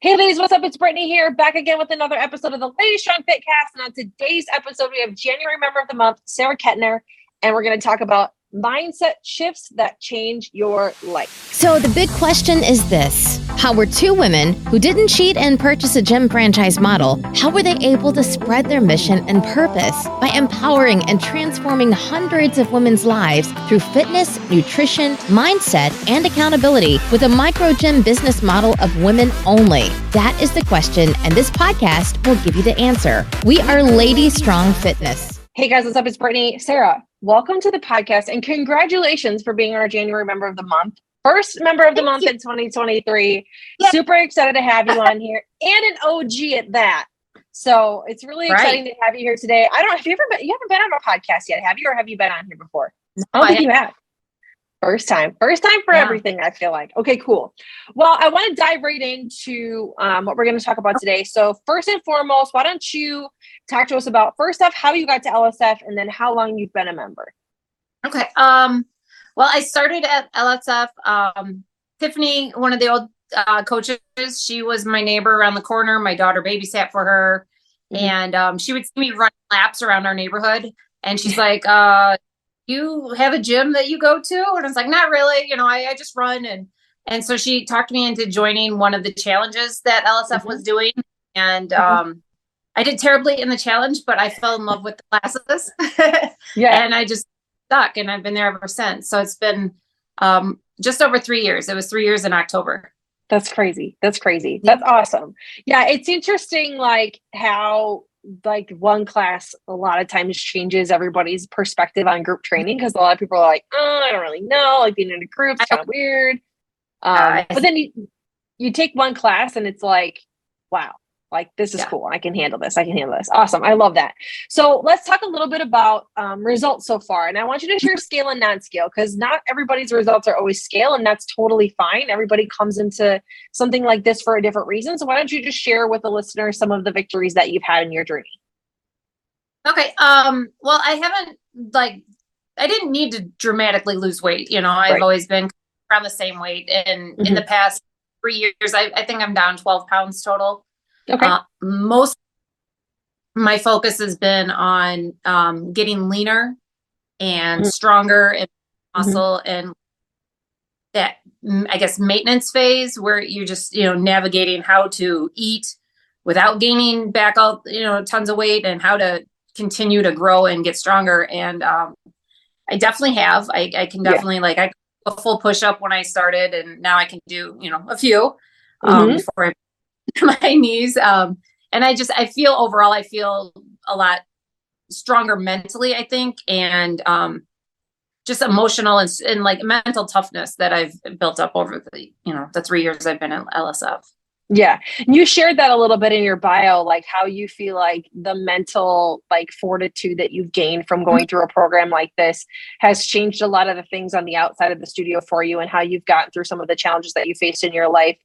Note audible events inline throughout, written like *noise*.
Hey, ladies, what's up? It's Brittany here, back again with another episode of the Ladies Strong Fit Cast. And on today's episode, we have January member of the month, Sarah Kettner, and we're going to talk about mindset shifts that change your life. So, the big question is this How were two women who didn't cheat and purchase a gym franchise model, how were they able to spread their mission and purpose by empowering and transforming hundreds of women's lives through fitness, nutrition, mindset, and accountability with a micro gym business model of women only? That is the question, and this podcast will give you the answer. We are Lady Strong Fitness. Hey guys, what's up? It's Brittany. Sarah, welcome to the podcast and congratulations for being our January member of the month. First member of the Thank month you. in 2023. Yep. Super excited to have you on here and an OG at that. So it's really right. exciting to have you here today. I don't if you ever been, you haven't been on our podcast yet, have you? Or have you been on here before? No, I don't think you have. First time, first time for yeah. everything, I feel like. Okay, cool. Well, I want to dive right into um, what we're going to talk about today. So, first and foremost, why don't you talk to us about first off how you got to LSF and then how long you've been a member? Okay. Um, well, I started at LSF. Um, Tiffany, one of the old uh, coaches, she was my neighbor around the corner. My daughter babysat for her, mm-hmm. and um, she would see me run laps around our neighborhood. And she's *laughs* like, uh, you have a gym that you go to? And I was like, not really. You know, I, I just run. And, and so she talked me into joining one of the challenges that LSF mm-hmm. was doing. And, mm-hmm. um, I did terribly in the challenge, but I fell in love with the classes. *laughs* yeah. And I just stuck and I've been there ever since. So it's been, um, just over three years. It was three years in October. That's crazy. That's crazy. That's awesome. Yeah, it's interesting like how like one class a lot of times changes everybody's perspective on group training because a lot of people are like, oh, I don't really know, like being in a group is kind of weird. Um, but then you you take one class and it's like, wow, like this is yeah. cool. I can handle this. I can handle this. Awesome. I love that. So let's talk a little bit about um, results so far. And I want you to share scale and non-scale because not everybody's results are always scale, and that's totally fine. Everybody comes into something like this for a different reason. So why don't you just share with the listener some of the victories that you've had in your journey? Okay. Um. Well, I haven't like I didn't need to dramatically lose weight. You know, I've right. always been around the same weight, and mm-hmm. in the past three years, I, I think I'm down 12 pounds total. Okay. Uh, most my focus has been on um, getting leaner and mm-hmm. stronger and muscle mm-hmm. and that I guess maintenance phase where you're just you know navigating how to eat without gaining back all you know tons of weight and how to continue to grow and get stronger and um, I definitely have I, I can definitely yeah. like I a full push up when I started and now I can do you know a few um, mm-hmm. before I *laughs* my knees. Um, and I just, I feel overall, I feel a lot stronger mentally, I think, and um, just emotional and, and like mental toughness that I've built up over the, you know, the three years I've been in LSF. Yeah. You shared that a little bit in your bio, like how you feel like the mental like fortitude that you've gained from going through a program like this has changed a lot of the things on the outside of the studio for you and how you've gotten through some of the challenges that you faced in your life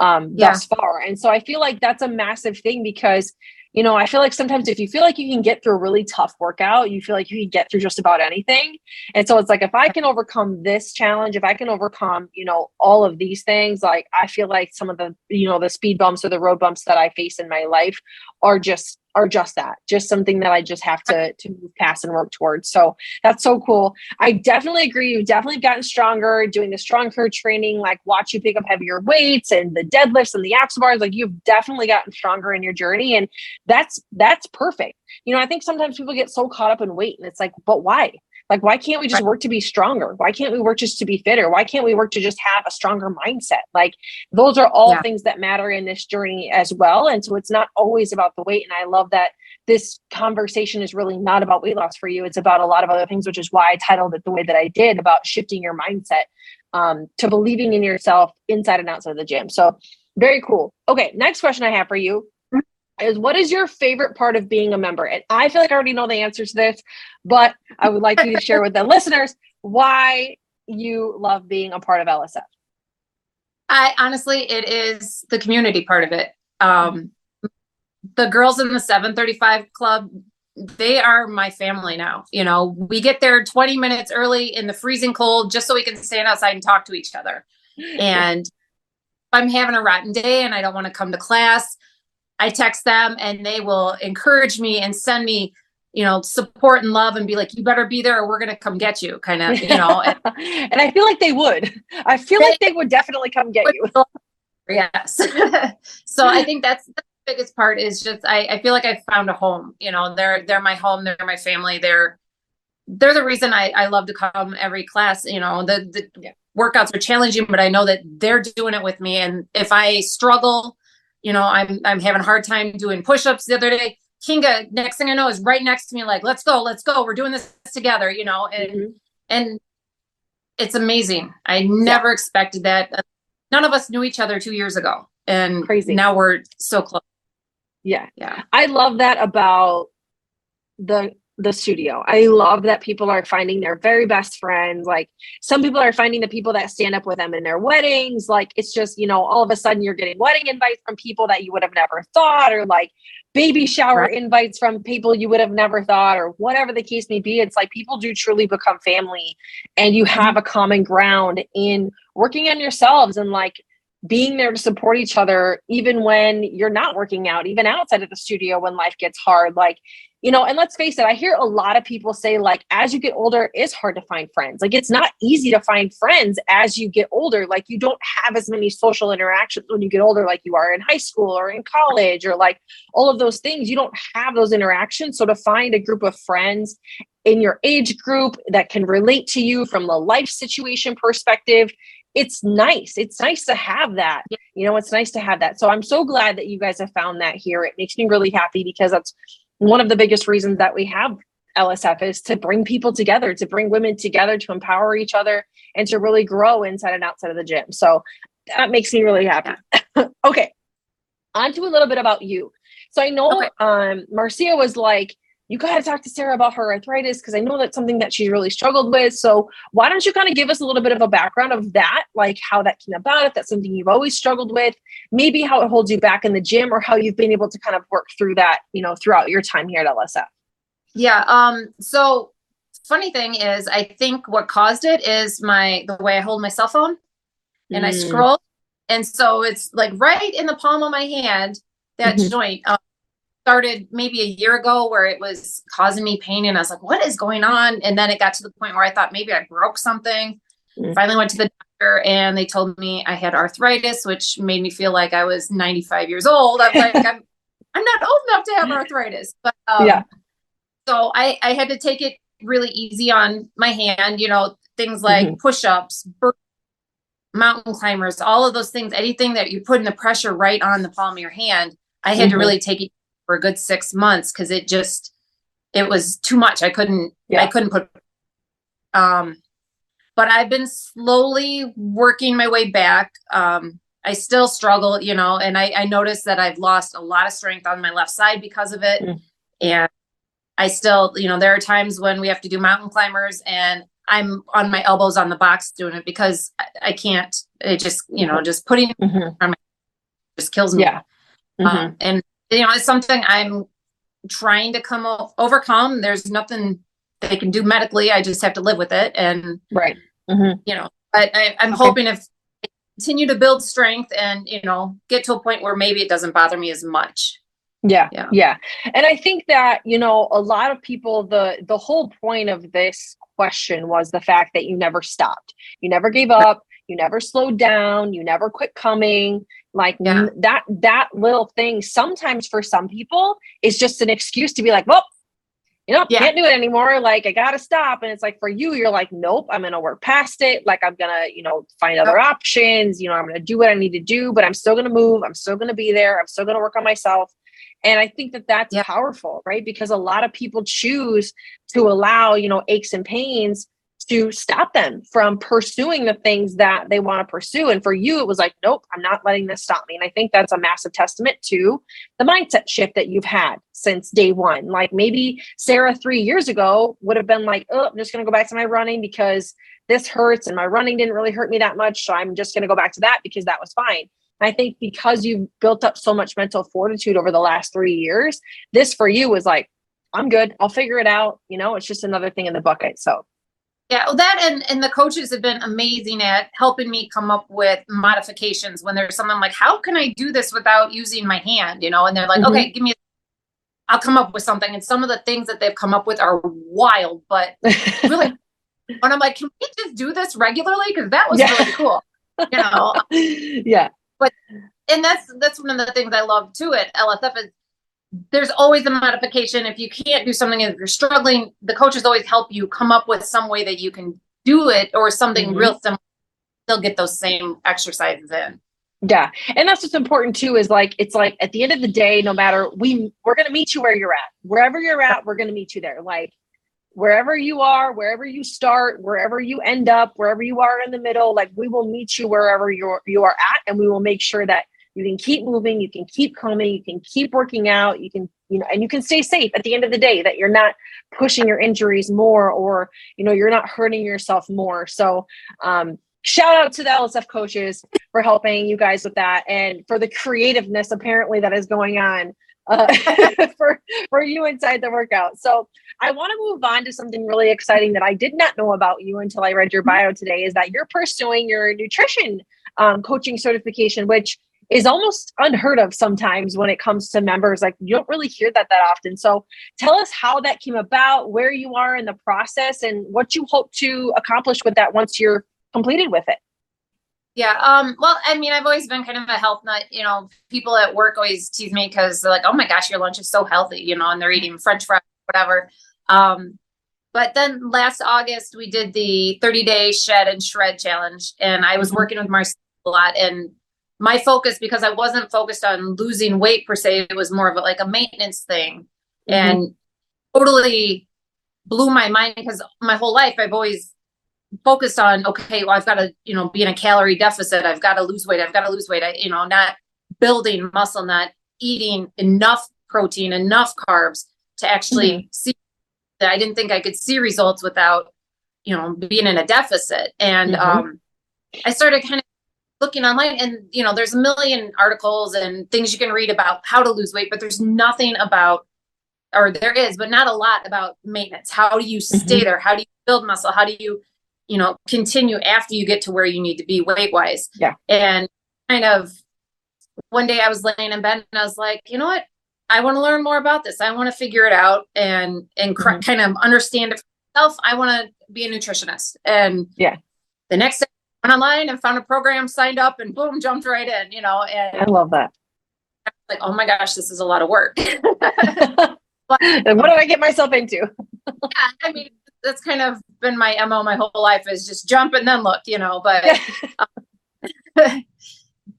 um, yeah. thus far. And so I feel like that's a massive thing because, you know, I feel like sometimes if you feel like you can get through a really tough workout, you feel like you can get through just about anything. And so it's like, if I can overcome this challenge, if I can overcome, you know, all of these things, like I feel like some of the, you know, the speed bumps or the road bumps that I face in my life are just are just that just something that i just have to to move past and work towards. So that's so cool. I definitely agree. You've definitely gotten stronger doing the stronger training like watch you pick up heavier weights and the deadlifts and the abs bars. Like you've definitely gotten stronger in your journey and that's that's perfect. You know i think sometimes people get so caught up in weight and it's like but why like, why can't we just work to be stronger? Why can't we work just to be fitter? Why can't we work to just have a stronger mindset? Like, those are all yeah. things that matter in this journey as well. And so it's not always about the weight. And I love that this conversation is really not about weight loss for you. It's about a lot of other things, which is why I titled it the way that I did about shifting your mindset um, to believing in yourself inside and outside of the gym. So, very cool. Okay, next question I have for you is what is your favorite part of being a member? And I feel like I already know the answer to this, but I would like you to share with the *laughs* listeners why you love being a part of LSF. I honestly, it is the community part of it. Um, the girls in the 735 club, they are my family now. You know, we get there 20 minutes early in the freezing cold just so we can stand outside and talk to each other. *laughs* And I'm having a rotten day and I don't want to come to class, I text them and they will encourage me and send me, you know, support and love and be like, you better be there or we're going to come get you, kind of, you *laughs* know. and, and I feel like they would. I feel like they would definitely come get you. *laughs* Yes. *laughs* so I think that's the biggest part is just I, I feel like I found a home. You know, they're they're my home, they're my family, they're they're the reason I, I love to come every class. You know, the, the yeah. workouts are challenging, but I know that they're doing it with me. And if I struggle, you know, I'm I'm having a hard time doing push-ups the other day. Kinga, next thing I know, is right next to me, like, let's go, let's go. We're doing this together, you know, and mm-hmm. and it's amazing. I never yeah. expected that. None of us knew each other two years ago. And crazy. Now we're so close. Yeah. Yeah. I love that about the the studio. I love that people are finding their very best friends. Like some people are finding the people that stand up with them in their weddings. Like it's just, you know, all of a sudden you're getting wedding invites from people that you would have never thought, or like baby shower right. invites from people you would have never thought, or whatever the case may be. It's like people do truly become family and you have a common ground in working on yourselves and like being there to support each other even when you're not working out even outside of the studio when life gets hard like you know and let's face it i hear a lot of people say like as you get older it's hard to find friends like it's not easy to find friends as you get older like you don't have as many social interactions when you get older like you are in high school or in college or like all of those things you don't have those interactions so to find a group of friends in your age group that can relate to you from the life situation perspective it's nice. It's nice to have that. You know, it's nice to have that. So I'm so glad that you guys have found that here. It makes me really happy because that's one of the biggest reasons that we have LSF is to bring people together, to bring women together, to empower each other, and to really grow inside and outside of the gym. So that makes me really happy. *laughs* okay, on to a little bit about you. So I know okay. um, Marcia was like, you got to talk to Sarah about her arthritis because I know that's something that she's really struggled with. So why don't you kind of give us a little bit of a background of that, like how that came about, if that's something you've always struggled with, maybe how it holds you back in the gym or how you've been able to kind of work through that, you know, throughout your time here at LSF. Yeah. Um, so funny thing is I think what caused it is my the way I hold my cell phone and mm. I scroll. And so it's like right in the palm of my hand, that mm-hmm. joint. Um, started maybe a year ago where it was causing me pain and I was like, what is going on? And then it got to the point where I thought maybe I broke something. Mm-hmm. Finally went to the doctor and they told me I had arthritis, which made me feel like I was 95 years old. I'm like, *laughs* I'm, I'm not old enough to have arthritis. But um, yeah. So I, I had to take it really easy on my hand, you know, things like mm-hmm. push-ups, mountain climbers, all of those things, anything that you're putting the pressure right on the palm of your hand, I had mm-hmm. to really take it for a good six months because it just it was too much. I couldn't yeah. I couldn't put um but I've been slowly working my way back. Um I still struggle, you know, and I, I noticed that I've lost a lot of strength on my left side because of it. Mm. And I still, you know, there are times when we have to do mountain climbers and I'm on my elbows on the box doing it because I, I can't, it just, you know, just putting mm-hmm. on my just kills me. Yeah. Um, mm-hmm. Um, and you know, it's something I'm trying to come o- overcome. There's nothing they can do medically. I just have to live with it. And right, mm-hmm. you know, but I, am okay. hoping if I continue to build strength and you know get to a point where maybe it doesn't bother me as much. Yeah, yeah, yeah. And I think that you know a lot of people the the whole point of this question was the fact that you never stopped, you never gave up, you never slowed down, you never quit coming like yeah. that that little thing sometimes for some people is just an excuse to be like well you know yeah. can't do it anymore like i gotta stop and it's like for you you're like nope i'm gonna work past it like i'm gonna you know find other oh. options you know i'm gonna do what i need to do but i'm still gonna move i'm still gonna be there i'm still gonna work on myself and i think that that's yeah. powerful right because a lot of people choose to allow you know aches and pains to stop them from pursuing the things that they want to pursue. And for you, it was like, nope, I'm not letting this stop me. And I think that's a massive testament to the mindset shift that you've had since day one. Like maybe Sarah three years ago would have been like, oh, I'm just going to go back to my running because this hurts and my running didn't really hurt me that much. So I'm just going to go back to that because that was fine. I think because you've built up so much mental fortitude over the last three years, this for you was like, I'm good. I'll figure it out. You know, it's just another thing in the bucket. So Yeah, well, that and and the coaches have been amazing at helping me come up with modifications when there's something like, how can I do this without using my hand? You know, and they're like, mm-hmm. okay, give me. i I'll come up with something, and some of the things that they've come up with are wild, but *laughs* really. and I'm like, can we just do this regularly? Because that was yeah. really cool. You know. *laughs* yeah. But and that's that's one of the things I love too at LSF is there's always a modification. If you can't do something, if you're struggling, the coaches always help you come up with some way that you can do it or something mm-hmm. real similar. They'll get those same exercises in. Yeah. And that's what's important too is like it's like at the end of the day, no matter we we're gonna meet you where you're at. Wherever you're at, we're gonna meet you there. Like wherever you are, wherever you start, wherever you end up, wherever you are in the middle, like we will meet you wherever you're you are at and we will make sure that you can keep moving you can keep coming you can keep working out you can you know and you can stay safe at the end of the day that you're not pushing your injuries more or you know you're not hurting yourself more. So um shout out to the lsf coaches for helping you guys with that and for the creativeness apparently that is going on uh, *laughs* for for you inside the workout. So i want to move on to something really exciting that i did not know about you until i read your bio today is that you're pursuing your nutrition um, coaching certification which is almost unheard of sometimes when it comes to members. Like you don't really hear that that often. So tell us how that came about, where you are in the process, and what you hope to accomplish with that once you're completed with it. Yeah. Um, well, I mean, I've always been kind of a health nut. You know, people at work always tease me because they're like, oh my gosh, your lunch is so healthy, you know, and they're eating French fries, whatever. Um, but then last August, we did the 30 day shed and shred challenge. And I was working with Marcel a lot. And my focus because I wasn't focused on losing weight per se. It was more of a, like a maintenance thing, mm-hmm. and totally blew my mind because my whole life I've always focused on okay, well I've got to you know be in a calorie deficit. I've got to lose weight. I've got to lose weight. I, you know, not building muscle, not eating enough protein, enough carbs to actually mm-hmm. see. That I didn't think I could see results without you know being in a deficit, and mm-hmm. um, I started kind of looking online and you know there's a million articles and things you can read about how to lose weight but there's nothing about or there is but not a lot about maintenance. How do you stay mm-hmm. there? How do you build muscle? How do you you know continue after you get to where you need to be weight wise yeah. And kind of one day i was laying in bed and i was like you know what? I want to learn more about this. I want to figure it out and and mm-hmm. kind of understand it for myself. I want to be a nutritionist. And yeah. the next day went online and found a program, signed up, and boom, jumped right in. You know, and I love that. Like, oh my gosh, this is a lot of work. *laughs* what do I get myself into? yeah, I mean, that's kind of been my mo my whole life is just jump and then look, you know. But *laughs* um, *laughs*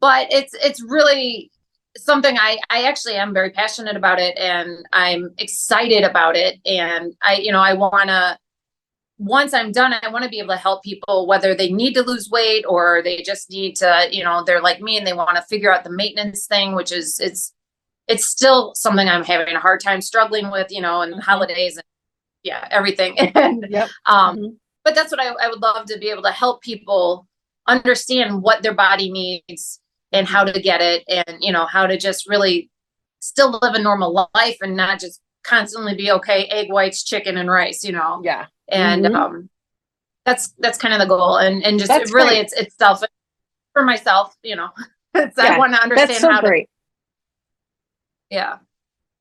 but it's it's really something I I actually am very passionate about it, and I'm excited about it, and I you know I want to once I'm done, I want to be able to help people, whether they need to lose weight or they just need to, you know, they're like me and they want to figure out the maintenance thing, which is it's it's still something I'm having a hard time struggling with, you know, and mm-hmm. holidays and yeah, everything. *laughs* and yep. um, mm-hmm. but that's what I, I would love to be able to help people understand what their body needs and how to get it and you know how to just really still live a normal life and not just constantly be okay egg whites chicken and rice you know? Yeah. And mm-hmm. um, that's that's kind of the goal and and just really great. it's it's self for myself you know? *laughs* Yeah, i want to understand that's so how great. to yeah.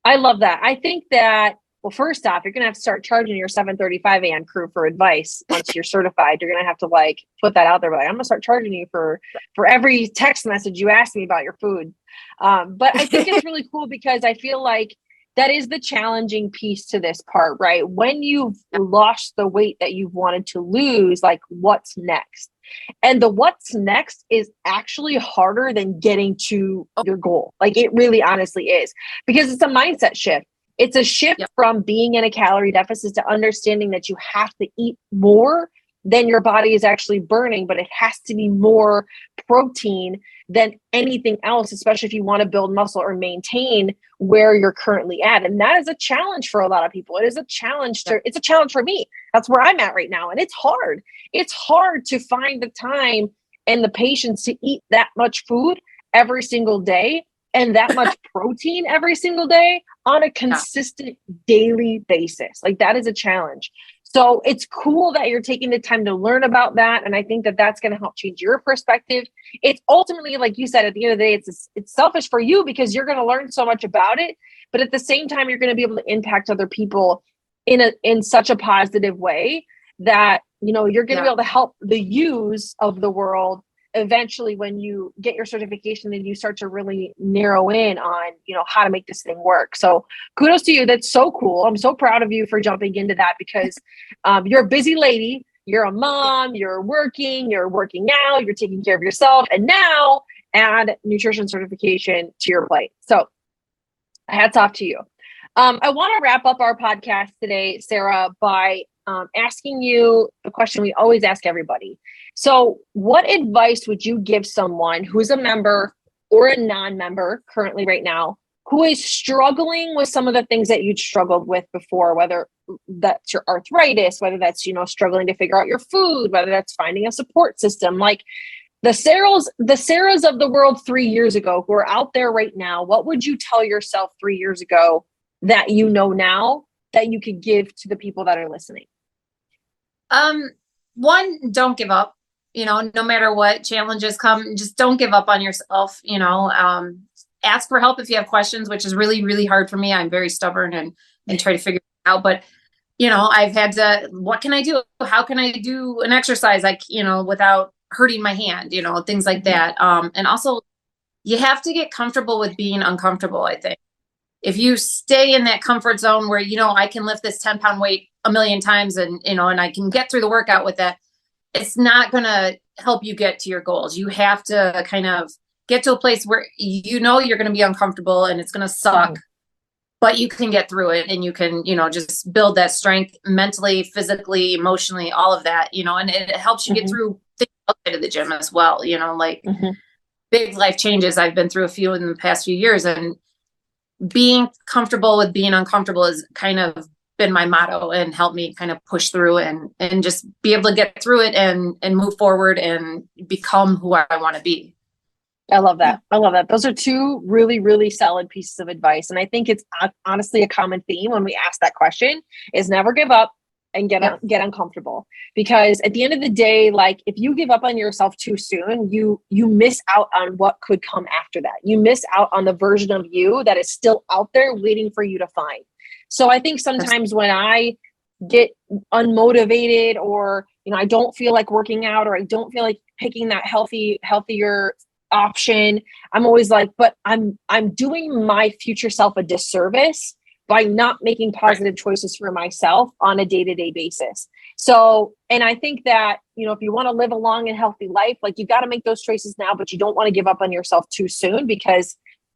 I love that. I think that well first off you're gonna have to start charging your 735 am crew for advice once you're certified. You're gonna have to like put that out there like i'm gonna start charging you for for every text message you ask me about your food. Um, but i think it's *laughs* really cool because i feel like that is the challenging piece to this part, right? When you've lost the weight that you've wanted to lose, like what's next? And the what's next is actually harder than getting to oh. your goal. Like it really honestly is because it's a mindset shift. It's a shift yep. from being in a calorie deficit to understanding that you have to eat more than your body is actually burning, but it has to be more protein than anything else, especially if you want to build muscle or maintain where you're currently at. And that is a challenge for a lot of people. It is a challenge to, it's a challenge for me. That's where I'm at right now. And it's hard. It's hard to find the time and the patience to eat that much food every single day and that much *laughs* protein every single day on a consistent yeah. daily basis. Like that is a challenge. So it's cool that you're taking the time to learn about that. And I think that that's going to help change your perspective. It's ultimately, like you said, at the end of the day, it's, it's selfish for you because you're going to learn so much about it. But at the same time, you're going to be able to impact other people in a, in such a positive way that, you know, you're going to yeah. be able to help the use of the world eventually when you get your certification and you start to really narrow in on you know how to make this thing work. So kudos to you. That's so cool. I'm so proud of you for jumping into that because *laughs* um, you're a busy lady. You're a mom. You're working. You're working now. You're taking care of yourself. And now add nutrition certification to your plate. So hats off to you. Um, i want to wrap up our podcast today sarah by um, asking you the question we always ask everybody. So, what advice would you give someone who's a member or a non member currently, right now, who is struggling with some of the things that you'd struggled with before, whether that's your arthritis, whether that's, you know, struggling to figure out your food, whether that's finding a support system? Like, the Sarahs, the Sarahs of the world three years ago who are out there right now, what would you tell yourself three years ago that you know now that you could give to the people that are listening? Um, one, don't give up. You know, no matter what challenges come, just don't give up on yourself. You know, um, ask for help if you have questions, which is really, really hard for me. I'm very stubborn and and try to figure it out. But you know, I've had to. What can I do? How can I do an exercise like you know without hurting my hand? You know, things like mm-hmm. that. Um, and also, you have to get comfortable with being uncomfortable. I think if you stay in that comfort zone where you know I can lift this 10 pound weight a million times and you know and i can get through the workout with that it's not going to help you get to your goals you have to kind of get to a place where you know you're going to be uncomfortable and it's going to suck mm-hmm. but you can get through it and you can you know just build that strength mentally physically emotionally all of that you know and it, helps you mm-hmm. get through things outside of the gym as well you know like mm-hmm. big life changes i've been through a few in the past few years and being comfortable with being uncomfortable is kind of been my motto and helped me kind of push through and and just be able to get through it and and move forward and become who I want to be. I love that. I love that. Those are two really, really solid pieces of advice. And I think it's honestly a common theme when we ask that question is never give up and get, yeah. get uncomfortable because at the end of the day, like if you give up on yourself too soon, you, you miss out on what could come after that. You miss out on the version of you that is still out there waiting for you to find. So I think sometimes when I get unmotivated or you know I don't feel like working out or I don't feel like picking that healthy healthier option, I'm always like but I'm I'm doing my future self a disservice by not making positive choices for myself on a day-to-day basis. So, and I think that, you know, if you want to live a long and healthy life, like you got to make those choices now, but you don't want to give up on yourself too soon because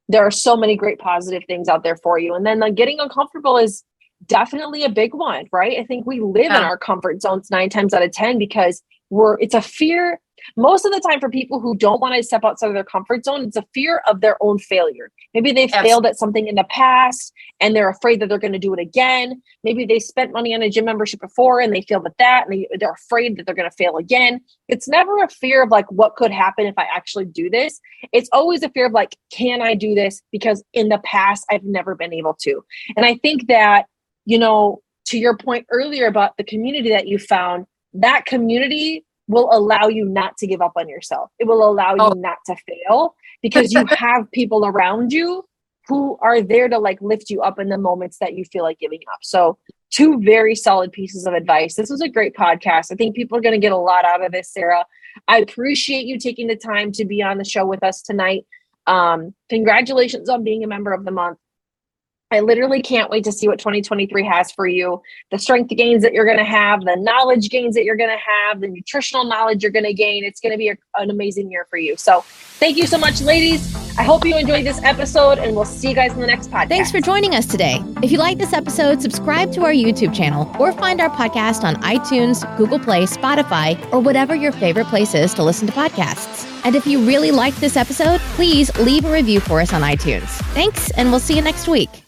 there are so many great positive things out there for you. And then like getting uncomfortable is definitely a big one, right? I think we live yeah. in our comfort zones nine times out of 10 because we're, it's a fear most of the time for people who don't want to step outside of their comfort zone it's a fear of their own failure. Maybe they failed at something in the past and they're afraid that they're going to do it again. Maybe they spent money on a gym membership before and they failed at that and they, they're afraid that they're going to fail again. It's never a fear of like what could happen if i actually do this. It's always a fear of like can i do this? Because in the past i've never been able to. And i think that you know to your point earlier about the community that you found that community will allow you not to give up on yourself. It will allow oh. you not to fail because you *laughs* have people around you who are there to like lift you up in the moments that you feel like giving up. So, two very solid pieces of advice. This was a great podcast. I think people are going to get a lot out of this, Sarah. I appreciate you taking the time to be on the show with us tonight. Um, congratulations on being a member of the month. I literally can't wait to see what 2023 has for you. The strength gains that you're going to have, the knowledge gains that you're going to have, the nutritional knowledge you're going to gain. It's going to be a, an amazing year for you. So, thank you so much, ladies. I hope you enjoyed this episode, and we'll see you guys in the next podcast. Thanks for joining us today. If you like this episode, subscribe to our YouTube channel or find our podcast on iTunes, Google Play, Spotify, or whatever your favorite place is to listen to podcasts. And if you really liked this episode, please leave a review for us on iTunes. Thanks, and we'll see you next week.